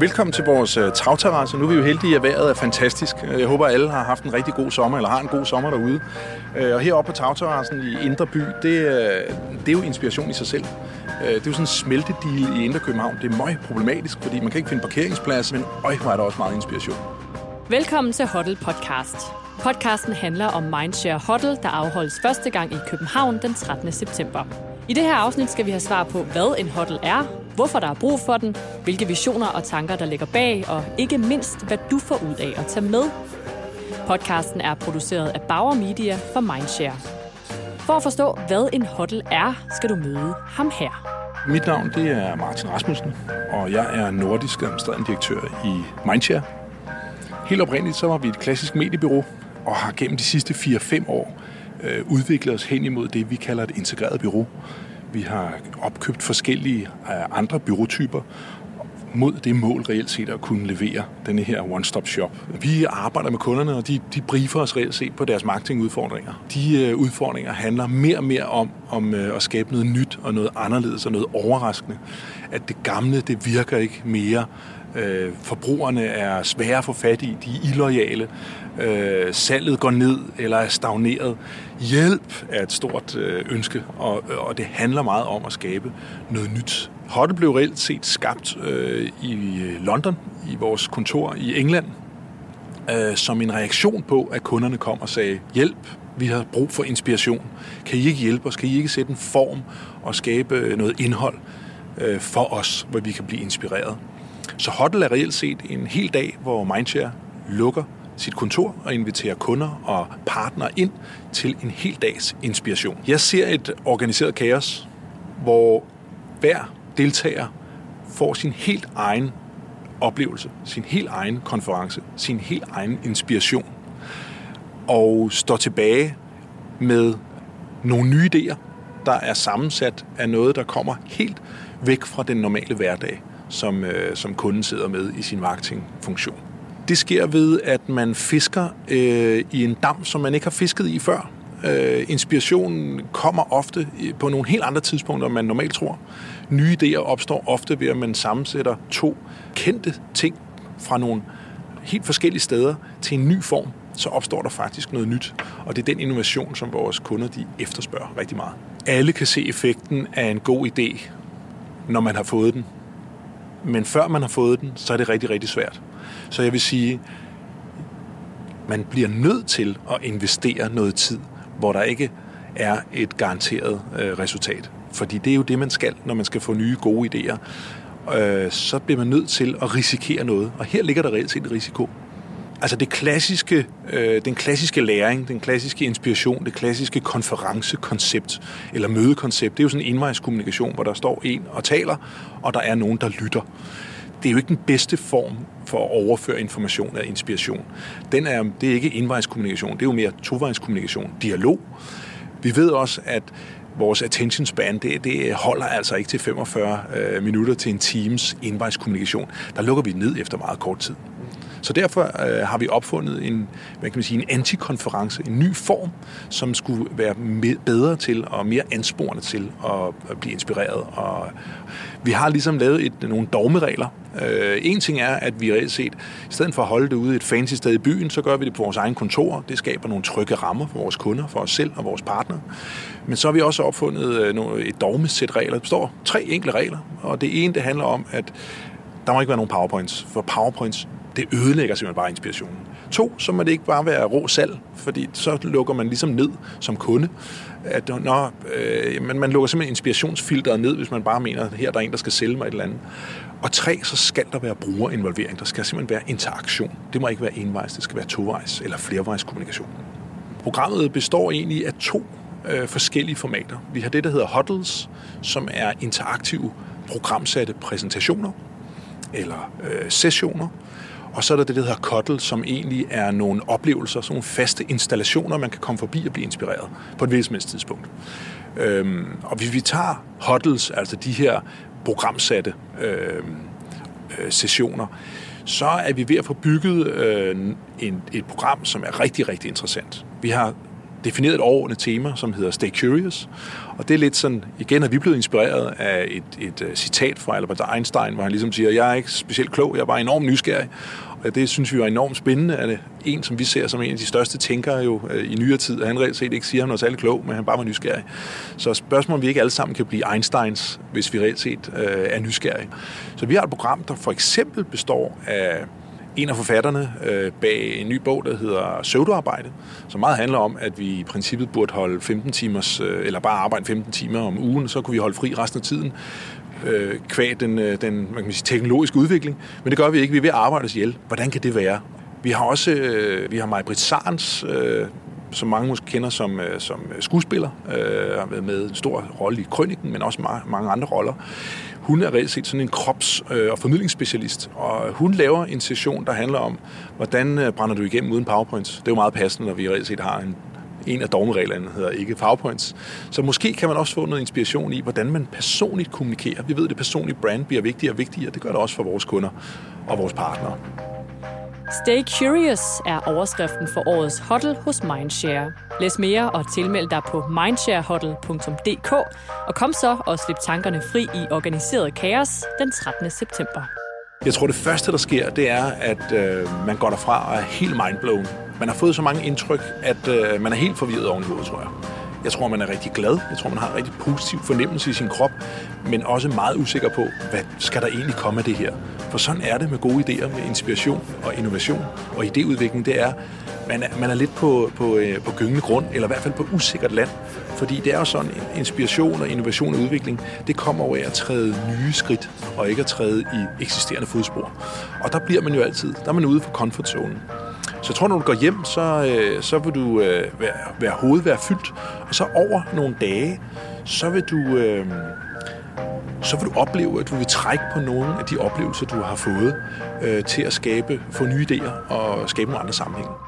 Velkommen til vores øh, tagterrasse. Nu er vi jo heldige, at vejret er fantastisk. Øh, jeg håber, at alle har haft en rigtig god sommer, eller har en god sommer derude. Øh, og heroppe på tagterrassen i Indre By, det, det er jo inspiration i sig selv. Det er jo sådan en smeltedeal i Indre København. Det er meget problematisk, fordi man kan ikke finde parkeringsplads, men øj, hvor er der også meget inspiration. Velkommen til Hotel Podcast. Podcasten handler om Mindshare Hotel, der afholdes første gang i København den 13. september. I det her afsnit skal vi have svar på, hvad en hotel er, hvorfor der er brug for den, hvilke visioner og tanker, der ligger bag, og ikke mindst, hvad du får ud af at tage med. Podcasten er produceret af Bauer Media for Mindshare. For at forstå, hvad en hotel er, skal du møde ham her. Mit navn det er Martin Rasmussen, og jeg er nordisk administrerende direktør i Mindshare. Helt oprindeligt så var vi et klassisk mediebyrå, og har gennem de sidste 4-5 år øh, udviklet os hen imod det, vi kalder et integreret bureau. Vi har opkøbt forskellige øh, andre byråtyper mod det mål reelt set at kunne levere denne her one-stop shop. Vi arbejder med kunderne, og de, de briefer os reelt set på deres marketingudfordringer. De øh, udfordringer handler mere og mere om, om øh, at skabe noget nyt og noget anderledes og noget overraskende. At det gamle, det virker ikke mere. Øh, forbrugerne er svære at få fat i, de er illoyale. Øh, salget går ned eller er stagneret. Hjælp er et stort øh, ønske, og, og det handler meget om at skabe noget nyt. Hotte blev reelt set skabt øh, i øh, London, i vores kontor i England, øh, som en reaktion på, at kunderne kom og sagde, hjælp, vi har brug for inspiration. Kan I ikke hjælpe os? Kan I ikke sætte en form og skabe noget indhold øh, for os, hvor vi kan blive inspireret? Så Hotel er reelt set en hel dag, hvor Mindshare lukker sit kontor og inviterer kunder og partnere ind til en hel dags inspiration. Jeg ser et organiseret kaos, hvor hver deltager får sin helt egen oplevelse, sin helt egen konference, sin helt egen inspiration, og står tilbage med nogle nye idéer, der er sammensat af noget, der kommer helt væk fra den normale hverdag, som, øh, som kunden sidder med i sin marketingfunktion. Det sker ved, at man fisker øh, i en dam, som man ikke har fisket i før. Øh, inspirationen kommer ofte på nogle helt andre tidspunkter, end man normalt tror. Nye idéer opstår ofte ved, at man sammensætter to kendte ting fra nogle helt forskellige steder til en ny form, så opstår der faktisk noget nyt. Og det er den innovation, som vores kunder de efterspørger rigtig meget. Alle kan se effekten af en god idé, når man har fået den. Men før man har fået den, så er det rigtig, rigtig svært. Så jeg vil sige, man bliver nødt til at investere noget tid, hvor der ikke er et garanteret øh, resultat. Fordi det er jo det, man skal, når man skal få nye gode idéer. Øh, så bliver man nødt til at risikere noget. Og her ligger der reelt set en risiko. Altså det klassiske, øh, den klassiske læring, den klassiske inspiration, det klassiske konferencekoncept eller mødekoncept, det er jo sådan en envejskommunikation, hvor der står en og taler, og der er nogen, der lytter det er jo ikke den bedste form for at overføre information af inspiration. Den er, det er ikke envejskommunikation, det er jo mere tovejskommunikation, dialog. Vi ved også, at vores attention span, det, det holder altså ikke til 45 øh, minutter til en times envejskommunikation. Der lukker vi ned efter meget kort tid. Så derfor øh, har vi opfundet en, hvad kan man sige, en antikonference, en ny form, som skulle være bedre til og mere ansporende til at, at blive inspireret. Og vi har ligesom lavet et, nogle dogmeregler. Øh, en ting er, at vi reelt set, i stedet for at holde det ude i et fancy sted i byen, så gør vi det på vores egen kontor. Det skaber nogle trygge rammer for vores kunder, for os selv og vores partnere. Men så har vi også opfundet øh, et dogmesæt regler. Der består tre enkle regler, og det ene det handler om, at der må ikke være nogen powerpoints, for powerpoints det ødelægger simpelthen bare inspirationen. To, så må det ikke bare være rå salg, fordi så lukker man ligesom ned som kunde. At, når, øh, man, man lukker simpelthen inspirationsfilteret ned, hvis man bare mener, at her der er en, der skal sælge mig et eller andet. Og tre, så skal der være brugerinvolvering. Der skal simpelthen være interaktion. Det må ikke være envejs, det skal være tovejs eller flervejs kommunikation. Programmet består egentlig af to øh, forskellige formater. Vi har det, der hedder Huddles, som er interaktive programsatte præsentationer eller øh, sessioner, og så er der det, der hedder Kottel, som egentlig er nogle oplevelser, sådan nogle faste installationer, man kan komme forbi og blive inspireret på et hvilket tidspunkt. Øhm, og hvis vi tager Huddles, altså de her programsatte øhm, øh, sessioner, så er vi ved at få bygget øh, en, et program, som er rigtig, rigtig interessant. Vi har defineret et overordnet tema, som hedder Stay Curious. Og det er lidt sådan, igen er vi blevet inspireret af et, et, øh, citat fra Albert Einstein, hvor han ligesom siger, jeg er ikke specielt klog, jeg er bare enormt nysgerrig. Og det synes vi var enormt spændende, at øh, en, som vi ser som en af de største tænkere jo øh, i nyere tid, at han reelt set ikke siger, at han er særlig klog, men han bare var nysgerrig. Så spørgsmålet, om vi ikke alle sammen kan blive Einsteins, hvis vi reelt set øh, er nysgerrige. Så vi har et program, der for eksempel består af en af forfatterne øh, bag en ny bog, der hedder Søvdearbejde, som meget handler om, at vi i princippet burde holde 15 timers, øh, eller bare arbejde 15 timer om ugen, så kunne vi holde fri resten af tiden øh, kvæg den, øh, den man kan sige, teknologiske udvikling. Men det gør vi ikke. Vi er ved at arbejde os ihjel. Hvordan kan det være? Vi har også øh, vi har Maj-Brit Sarns, øh, som mange måske kender som, øh, som skuespiller, øh, har været med en stor rolle i Krøniken, men også mange, mange andre roller. Hun er reelt set sådan en krops- øh, og formidlingsspecialist, og hun laver en session, der handler om, hvordan øh, brænder du igennem uden PowerPoints. Det er jo meget passende, når vi reelt set har en en af dogmereglerne hedder ikke PowerPoints. Så måske kan man også få noget inspiration i, hvordan man personligt kommunikerer. Vi ved, at det personlige brand bliver vigtigere og vigtigere. Det gør det også for vores kunder og vores partnere. Stay Curious er overskriften for årets huddle hos Mindshare. Læs mere og tilmeld dig på mindsharehuddle.dk og kom så og slip tankerne fri i organiseret kaos den 13. september. Jeg tror, det første, der sker, det er, at øh, man går derfra og er helt mindblown. Man har fået så mange indtryk, at øh, man er helt forvirret oven i hovedet, tror jeg. Jeg tror, man er rigtig glad. Jeg tror, man har en rigtig positiv fornemmelse i sin krop, men også meget usikker på, hvad skal der egentlig komme af det her? For sådan er det med gode idéer, med inspiration og innovation og idéudvikling. Det er, man er, man er lidt på, på, øh, på gyngende grund, eller i hvert fald på usikkert land. Fordi det er jo sådan, inspiration og innovation og udvikling, det kommer over af at træde nye skridt, og ikke at træde i eksisterende fodspor. Og der bliver man jo altid, der er man ude for comfort zone. Så jeg tror, når du går hjem, så, øh, så vil du øh, være, være hovedet være fyldt, og så over nogle dage, så vil du... Øh, så vil du opleve, at du vil trække på nogle af de oplevelser, du har fået, øh, til at skabe, få nye idéer og skabe nogle andre sammenhænge.